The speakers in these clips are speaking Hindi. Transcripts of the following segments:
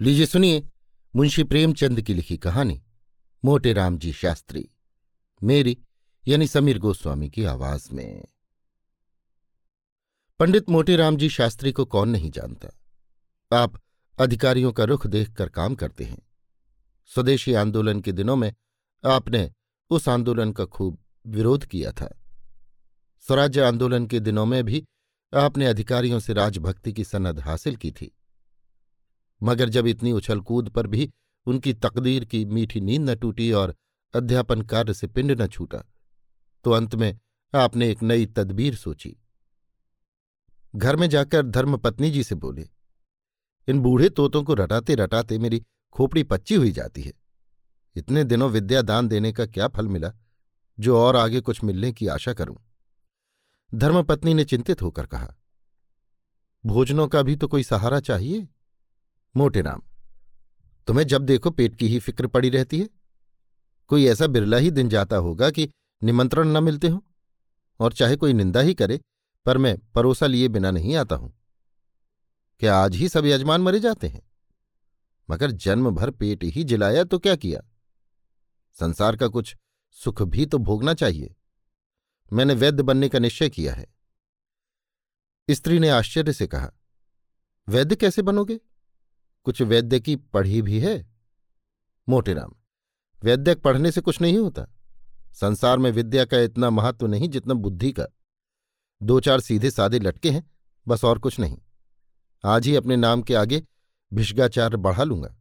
लीजिए सुनिए मुंशी प्रेमचंद की लिखी कहानी, मोटे राम जी शास्त्री, मेरी यानी समीर गोस्वामी की आवाज़ में। पंडित मोटे राम जी शास्त्री को कौन नहीं जानता? आप अधिकारियों का रुख देखकर काम करते हैं। स्वदेशी आंदोलन के दिनों में आपने उस आंदोलन का खूब विरोध किया था। स्वराज्य आंदोलन के दिनों में भी आपने अधिकारियों से राजभक्ति की सनद हासिल की थी। मगर जब इतनी उछल कूद पर भी उनकी तकदीर की मीठी नींद न टूटी और अध्यापन कार्य से पिंड न छूटा तो अंत में आपने एक नई तदबीर सोची। घर में जाकर धर्मपत्नी जी से बोले, इन बूढ़े तोतों को रटाते रटाते मेरी खोपड़ी पच्ची हुई जाती है। इतने दिनों विद्या दान देने का क्या फल मिला, जो और आगे कुछ मिलने की आशा करूँ? धर्मपत्नी ने चिंतित होकर कहा, भोजनों का भी तो कोई सहारा चाहिए? मोटे राम, तुम्हें जब देखो पेट की ही फ़िक्र पड़ी रहती है। कोई ऐसा बिरला ही दिन जाता होगा कि निमंत्रण न मिलते हो, और चाहे कोई निंदा ही करे, पर मैं परोसा लिए बिना नहीं आता हूँ। क्या आज ही सब यजमान मरे जाते हैं? मगर जन्म भर पेट ही जिलाया तो क्या किया? संसार का कुछ सुख भी तो भोगना चाहिए। मैंने वैद्य बनने का निश्चय किया है। स्त्री ने आश्चर्य से कहा, वैद्य कैसे बनोगे? कुछ वैद्य की पढ़ी भी है? मोटेराम वैद्यक पढ़ने से कुछ नहीं होता। संसार में विद्या का इतना महत्व नहीं जितना बुद्धि का। दो चार सीधे सादे लटके हैं, बस और कुछ नहीं। आज ही अपने नाम के आगे भिष्गाचार्य बढ़ा लूँगा।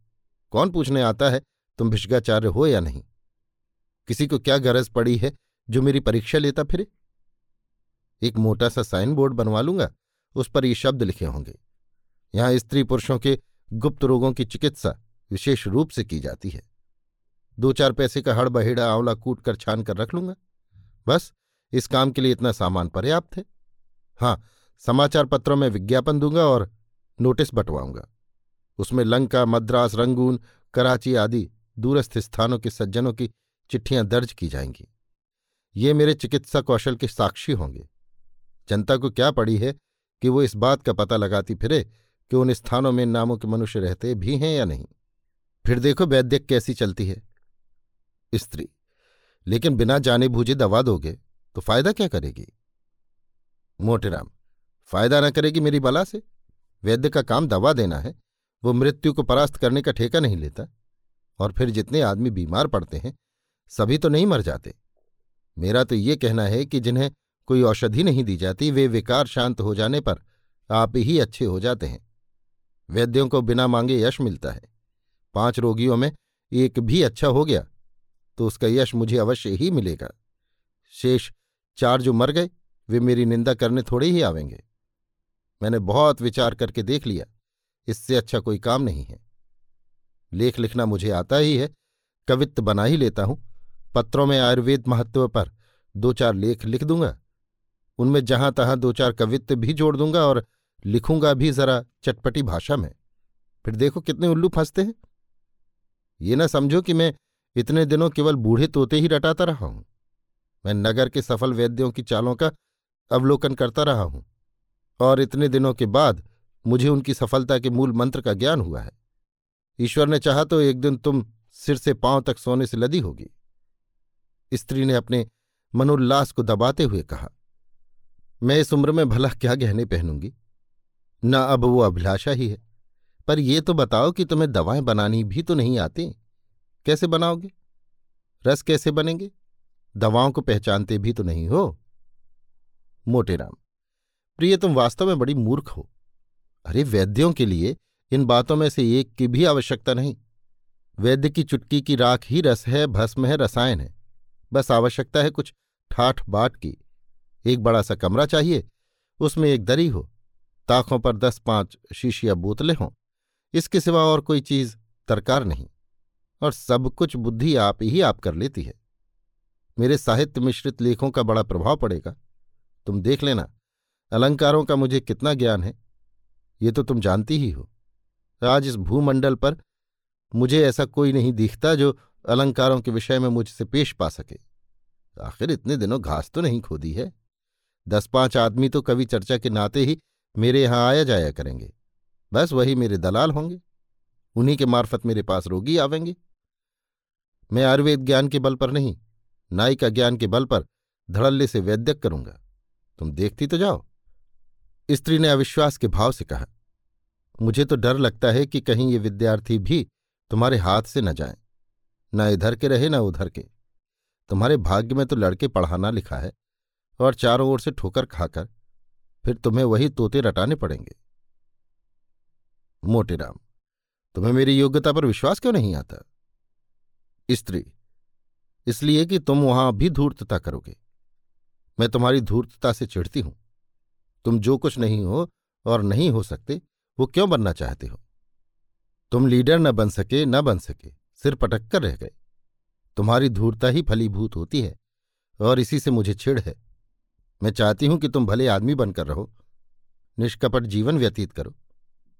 कौन पूछने आता है, तुम भिष्गाचार्य हो या नहीं? किसी को क्या गरज पड़ी है जो मेरी परीक्षा लेता फिरे? एक मोटा सा साइन बोर्ड बनवा लूँगा, उस पर ये शब्द लिखे होंगे। यहाँ स्त्री पुरुषों के गुप्त रोगों की चिकित्सा विशेष रूप से की जाती है। दो चार पैसे का हड़ बहेड़ा आंवला कूट कर छान कर रख लूँगा। बस, इस काम के लिए इतना सामान पर्याप्त है। हाँ समाचार पत्रों में विज्ञापन दूँगा और नोटिस बंटवाऊँगा। उसमें लंका, मद्रास, रंगून, कराची आदि दूरस्थ स्थानों के सज्जनों की चिट्ठियाँ दर्ज की जाएँगी। ये मेरे चिकित्सा कौशल के साक्षी होंगे। जनता को क्या पड़ी है कि वो इस बात का पता लगाती फिरे कि उन स्थानों में नामों के मनुष्य रहते भी हैं या नहीं। फिर देखो वैद्यक कैसी चलती है। स्त्री, लेकिन बिना जाने बूझे दवा दोगे तो फ़ायदा क्या करेगी? मोटेराम फ़ायदा न करेगी मेरी बला से। वैद्य का काम दवा देना है, वो मृत्यु को परास्त करने का ठेका नहीं लेता। और फिर जितने आदमी बीमार पड़ते हैं, सभी तो नहीं मर जाते। मेरा तो ये कहना है कि जिन्हें कोई औषधि नहीं दी जाती, वे विकार शांत हो जाने पर आप ही अच्छे हो जाते हैं। वैद्यों को बिना मांगे यश मिलता है। पाँच रोगियों में एक भी अच्छा हो गया तो उसका यश मुझे अवश्य ही मिलेगा। शेष चार जो मर गए, वे मेरी निंदा करने थोड़े ही आवेंगे। मैंने बहुत विचार करके देख लिया, इससे अच्छा कोई काम नहीं है। लेख लिखना मुझे आता ही है कवित्त बना ही लेता हूँ। पत्रों में आयुर्वेद महत्व पर दो चार लेख लिख दूँगा, उनमें जहाँ तहां दो चार कवित्व भी जोड़ दूँगा और लिखूँगा भी जरा चटपटी भाषा में। फिर देखो कितने उल्लू फंसते हैं। ये ना समझो कि मैं इतने दिनों केवल बूढ़े तोते ही रटाता रहा हूँ। मैं नगर के सफल वैद्यों की चालों का अवलोकन करता रहा हूँ। और इतने दिनों के बाद मुझे उनकी सफलता के मूल मंत्र का ज्ञान हुआ है। ईश्वर ने चाहा तो एक दिन तुम सिर से पाँव तक सोने से लदी होगी। स्त्री ने अपने मनोल्लास को दबाते हुए कहा, मैं इस उम्र में भला क्या गहने पहनूँगी? न अब वो अभिलाषा ही है। पर ये तो बताओ कि तुम्हें दवाएँ बनानी भी तो नहीं आती। कैसे बनाओगे? रस कैसे बनेंगे? दवाओं को पहचानते भी तो नहीं हो। मोटेराम प्रिय तुम वास्तव में बड़ी मूर्ख हो। अरे वैद्यों के लिए इन बातों में से एक की भी आवश्यकता नहीं। वैद्य की चुटकी की राख ही रस है, भस्म है, रसायन है। बस आवश्यकता है कुछ ठाठ बाट की। एक बड़ा सा कमरा चाहिए, उसमें एक दरी हो। ताकों पर दस पाँच शीशिया बोतलें हों, इसके सिवा और कोई चीज़ तरकार नहीं, और सब कुछ बुद्धि आप ही आप कर लेती है। मेरे साहित्य मिश्रित लेखों का बड़ा प्रभाव पड़ेगा। तुम देख लेना, अलंकारों का मुझे कितना ज्ञान है। ये तो तुम जानती ही हो। आज इस भूमंडल पर मुझे ऐसा कोई नहीं दिखता जो अलंकारों के विषय में मुझसे पेश पा सके। आखिर इतने दिनों घास तो नहीं खोदी है। दस पाँच आदमी तो कवि चर्चा के नाते ही मेरे यहाँ आया जाया करेंगे। बस वही मेरे दलाल होंगे। उन्हीं के मार्फत मेरे पास रोगी आवेंगे। मैं आयुर्वेद ज्ञान के बल पर नहीं नाई का ज्ञान के बल पर धड़ल्ले से वैद्यक करूँगा। तुम देखती तो जाओ। स्त्री ने अविश्वास के भाव से कहा, मुझे तो डर लगता है कि कहीं ये विद्यार्थी भी तुम्हारे हाथ से न जाए, न इधर के रहे, न उधर के। तुम्हारे भाग्य में तो लड़के पढ़ाना लिखा है और चारों ओर से ठोकर खाकर फिर तुम्हें वही तोते रटाने पड़ेंगे। मोटेराम तुम्हें मेरी योग्यता पर विश्वास क्यों नहीं आता? स्त्री, इसलिए कि तुम वहाँ भी धूर्तता करोगे। मैं तुम्हारी धूर्तता से चिढ़ती हूँ। तुम जो कुछ नहीं हो और नहीं हो सकते, वो क्यों बनना चाहते हो? तुम लीडर न बन सके, न बन सके, सिर पटक कर रह गए। तुम्हारी धूर्ता ही फलीभूत होती है और इसी से मुझे छिड़ है। मैं चाहती हूँ कि तुम भले आदमी बनकर रहो, निष्कपट जीवन व्यतीत करो,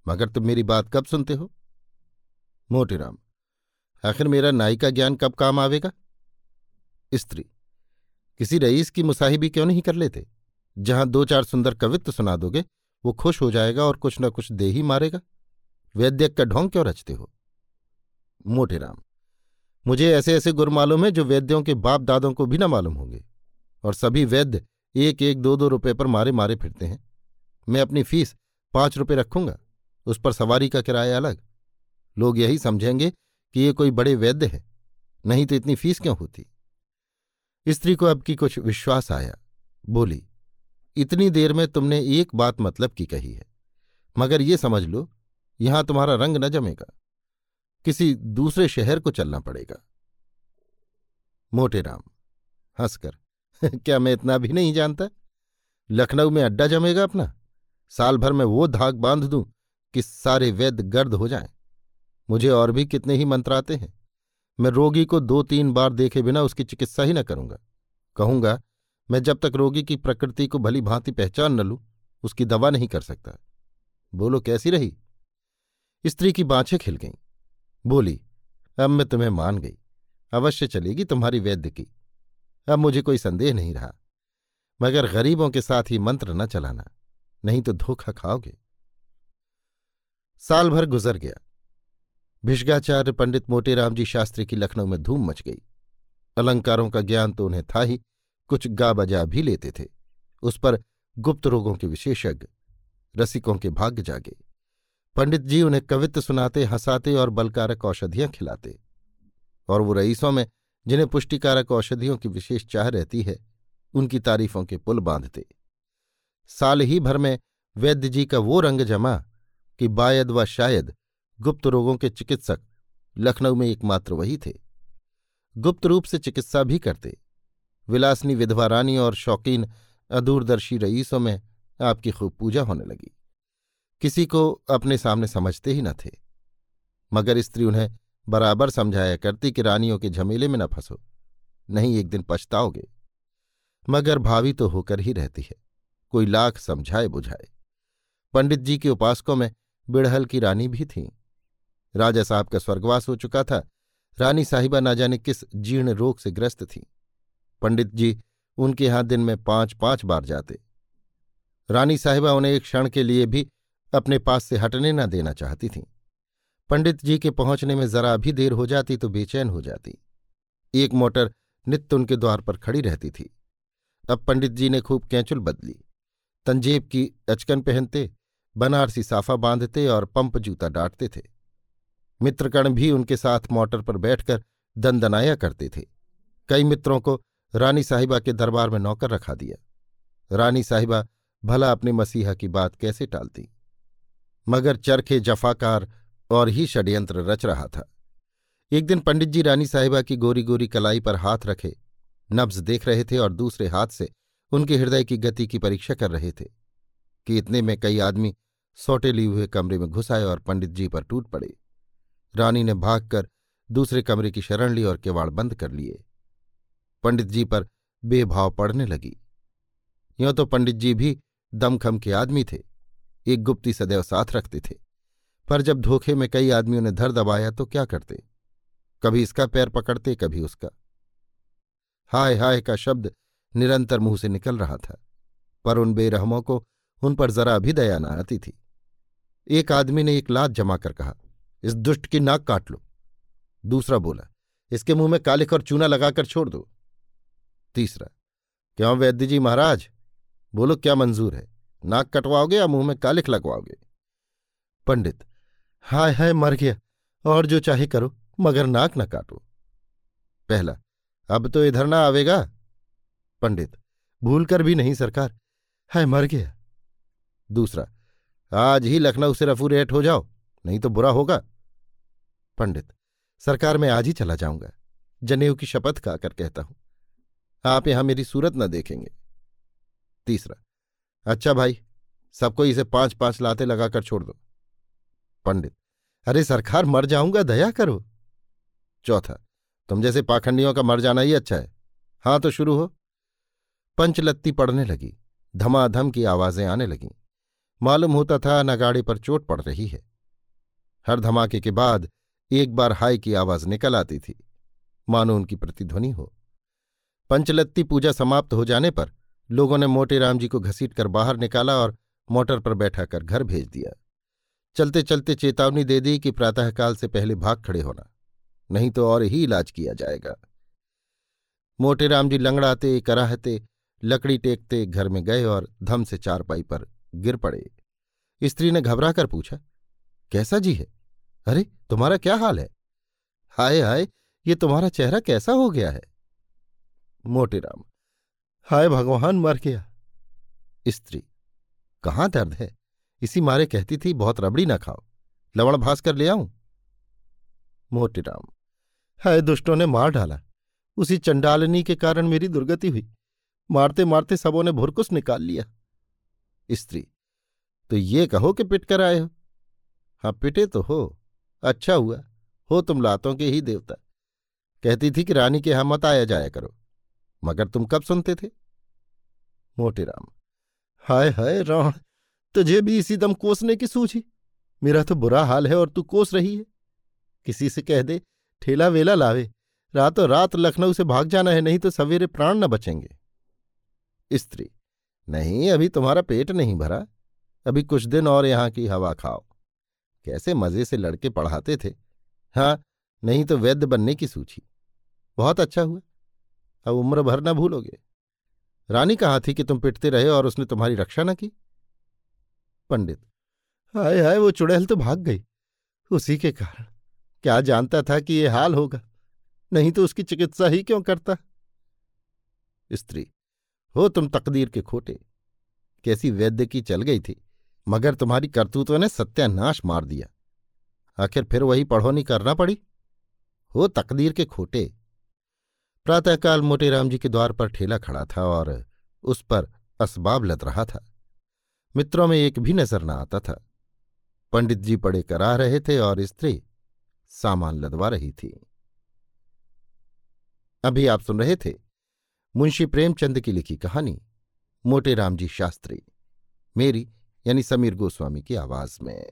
मगर तुम मेरी बात कब सुनते हो? मोटीराम आखिर मेरा नाई का ज्ञान कब काम आवेगा? स्त्री, किसी रईस की मुसाहिबी क्यों नहीं कर लेते? जहाँ दो चार सुंदर कवित्व सुना दोगे, वो खुश हो जाएगा और कुछ न कुछ दे ही मारेगा। वैद्यक का ढोंग क्यों रचते हो? मोटेराम मुझे ऐसे ऐसे गुर मालूम है जो वैद्यों के बाप दादों को भी न मालूम होंगे, और सभी वैद्य एक एक दो दो रुपए पर मारे मारे फिरते हैं। मैं अपनी फ़ीस पाँच रुपये रखूँगा, उस पर सवारी का किराया अलग। लोग यही समझेंगे कि ये कोई बड़े वैद्य है, नहीं तो इतनी फ़ीस क्यों होती? स्त्री को अब की कुछ विश्वास आया। बोली, इतनी देर में तुमने एक बात मतलब की कही है। मगर ये समझ लो, यहाँ तुम्हारा रंग न जमेगा। किसी दूसरे शहर को चलना पड़ेगा। मोटेराम हंसकर क्या मैं इतना भी नहीं जानता? लखनऊ में अड्डा जमेगा अपना? साल भर में वो धाक बाँध दूँ कि सारे वैद्य गर्द हो जाएँ। मुझे और भी कितने ही मंत्र आते हैं। मैं रोगी को दो तीन बार देखे बिना उसकी चिकित्सा ही न करूँगा। कहूँगा, मैं जब तक रोगी की प्रकृति को भली भांति पहचान न लूँ, उसकी दवा नहीं कर सकता। बोलो, कैसी रही? स्त्री की बाँछें खिल गईं। बोली, अब मैं तुम्हें मान गई। अवश्य चलेगी तुम्हारी वैद्य की। अब मुझे कोई संदेह नहीं रहा। मगर गरीबों के साथ ही मंत्र न चलाना, नहीं तो धोखा खाओगे। साल भर गुजर गया। भिषगाचार्य पंडित मोटेराम जी शास्त्री की लखनऊ में धूम मच गई। अलंकारों का ज्ञान तो उन्हें था ही, कुछ गा बजा भी लेते थे। उस पर गुप्त रोगों के विशेषज्ञ, रसिकों के भाग्य जागे। पंडित जी उन्हें कवित्व सुनाते, हंसाते और बलकारक औषधियाँ खिलाते। और वो रईसों में जिन्हें पुष्टिकारक औषधियों की विशेष चाह रहती है, उनकी तारीफों के पुल बांधते। साल ही भर में वैद्य जी का वो रंग जमा कि बायद व शायद गुप्त रोगों के चिकित्सक लखनऊ में एकमात्र वही थे। गुप्त रूप से चिकित्सा भी करते। विलासनी विधवा रानी और शौकीन अदूरदर्शी रईसों में आपकी खूब पूजा होने लगी। किसी को अपने सामने समझते ही न थे। मगर स्त्री उन्हें बराबर समझाया करती कि रानियों के झमेले में न फंसो, नहीं एक दिन पछताओगे। मगर भावी तो होकर ही रहती है, कोई लाख समझाए बुझाए। पंडित जी के उपासकों में बिड़हल की रानी भी थीं। राजा साहब का स्वर्गवास हो चुका था, रानी साहिबा ना जाने किस जीर्ण रोग से ग्रस्त थी। पंडित जी उनके यहाँ दिन में पाँच पाँच बार जाते। रानी साहिबा उन्हें एक क्षण के लिए भी अपने पास से हटने न देना चाहती थीं। पंडित जी के पहुँचने में जरा भी देर हो जाती तो बेचैन हो जाती। एक मोटर नित्य उनके द्वार पर खड़ी रहती थी। अब पंडित जी ने खूब कैंचुल बदली। तंजेब की अचकन पहनते, बनारसी साफा बांधते और पंप जूता डांटते थे। मित्रकण भी उनके साथ मोटर पर बैठकर दंदनाया करते थे। कई मित्रों को रानी साहिबा के दरबार में नौकर रखा दिया। रानी साहिबा भला अपने मसीहा की बात कैसे टालती? मगर चरखे जफाकार और ही षड्यंत्र रच रहा था। एक दिन पंडित जी रानी साहिबा की गोरी गोरी कलाई पर हाथ रखे, नब्ज देख रहे थे और दूसरे हाथ से उनके हृदय की गति की परीक्षा कर रहे थे कि इतने में कई आदमी सौटे लिए हुए कमरे में घुस आए और पंडित जी पर टूट पड़े। रानी ने भागकर दूसरे कमरे की शरण ली और किवाड़ बंद कर लिए। पंडित जी पर बेभाव पड़ने लगी। यों तो पंडित जी भी दमखम के आदमी थे, एक गुप्ती सदैव साथ रखते थे। पर जब धोखे में कई आदमियों ने धर दबाया तो क्या करते? कभी इसका पैर पकड़ते, कभी उसका। हाय हाय का शब्द निरंतर मुँह से निकल रहा था, पर उन बेरहमों को उन पर जरा भी दया न आती थी। एक आदमी ने एक लात जमा कर कहा, इस दुष्ट की नाक काट लो। दूसरा बोला, इसके मुँह में कालिख और चूना लगाकर छोड़ दो। तीसरा, क्यों वैद्य जी महाराज? बोलो क्या मंजूर है? नाक कटवाओगे या मुँह में कालिख लगवाओगे? पंडित हाय हाय मर गया और जो चाहे करो, मगर नाक न काटो। पहला, अब तो इधर ना आवेगा। पंडित भूल कर भी नहीं सरकार। हाय मर गया। दूसरा, आज ही लखनऊ से रफू रेट हो जाओ, नहीं तो बुरा होगा। पंडित, सरकार मैं आज ही चला जाऊँगा। जनेऊ की शपथ खाकर कहता हूँ, आप यहाँ मेरी सूरत न देखेंगे। तीसरा अच्छा भाई, सबको इसे पाँच पाँच लाते लगाकर छोड़ दो। पंडित। अरे, सरकार, मर जाऊँगा, दया करो। चौथा, तुम जैसे पाखंडियों का मर जाना ही अच्छा है। हाँ तो शुरू हो। पंचलत्ती पड़ने लगी। धमाधम की आवाज़ें आने लगीं। मालूम होता था नगाड़े पर चोट पड़ रही है। हर धमाके के बाद एक बार हाय की आवाज़ निकल आती थी। मानो उनकी प्रतिध्वनि हो। पंचलत्ती पूजा समाप्त हो जाने पर लोगों ने मोटे राम जी को घसीट कर बाहर निकाला और मोटर पर बैठाकर घर भेज दिया। चलते चलते चेतावनी दे दी कि प्रातःकाल से पहले भाग खड़े होना, नहीं तो और ही इलाज किया जाएगा। मोटे राम जी लंगड़ाते, कराहते, लकड़ी टेकते, घर में गए और धम से चारपाई पर गिर पड़े। स्त्री ने घबरा कर पूछा, कैसा जी है? अरे, तुम्हारा क्या हाल है? हाय हाय, ये तुम्हारा चेहरा कैसा हो गया है? मोटेराम हाय, भगवान, मर गया। स्त्री, कहाँ दर्द है? इसी मारे कहती थी, बहुत रबड़ी ना खाओ। लवण भास कर ले आऊँ? मोटेराम हाय दुष्टों ने मार डाला। उसी चंडालनी के कारण मेरी दुर्गति हुई। मारते मारते सबों ने भुरकुस निकाल लिया। स्त्री तो ये कहो कि पिट कर आए हो? हाँ पिटे तो हो। अच्छा हुआ। हो तुम लातों के ही देवता। कहती थी कि रानी के यहाँ मत आया जाया करो। मगर तुम कब सुनते थे? मोटेराम हाय हाय राण तुझे भी इसी दम कोसने की सूझी। मेरा तो बुरा हाल है और तू कोस रही है। किसी से कह दे, ठेला वेला लावे। रातों रात लखनऊ से भाग जाना है, नहीं तो सवेरे प्राण न बचेंगे। स्त्री, नहीं, अभी तुम्हारा पेट नहीं भरा। अभी कुछ दिन और यहाँ की हवा खाओ। कैसे मज़े से लड़के पढ़ाते थे। हाँ नहीं तो वैद्य बनने की सूची बहुत अच्छा हुआ। अब उम्र भर न भूलोगे। रानी कहाँ थी कि तुम पिटते रहे और उसने तुम्हारी रक्षा न की? पंडित। हाय हाय, वो चुड़ैल तो भाग गई। उसी के कारण। क्या जानता था कि ये हाल होगा? नहीं तो उसकी चिकित्सा ही क्यों करता? स्त्री, हो तुम तकदीर के खोटे। कैसी वैद्य की चल गई थी, मगर तुम्हारी करतूतों ने सत्यानाश मार दिया। आखिर फिर वही पढ़ोनी करना पड़ी? हो तकदीर के खोटे। प्रातःकाल मोटेराम जी के द्वार पर ठेला खड़ा था और उस पर असबाब लद रहा था। मित्रों में एक भी नज़र न आता था। पंडित जी पड़े करा रहे थे और स्त्री सामान लदवा रही थी। अभी आप सुन रहे थे मुंशी प्रेमचंद की लिखी कहानी, मोटे रामजी शास्त्री, मेरी यानी समीर गोस्वामी की आवाज़ में।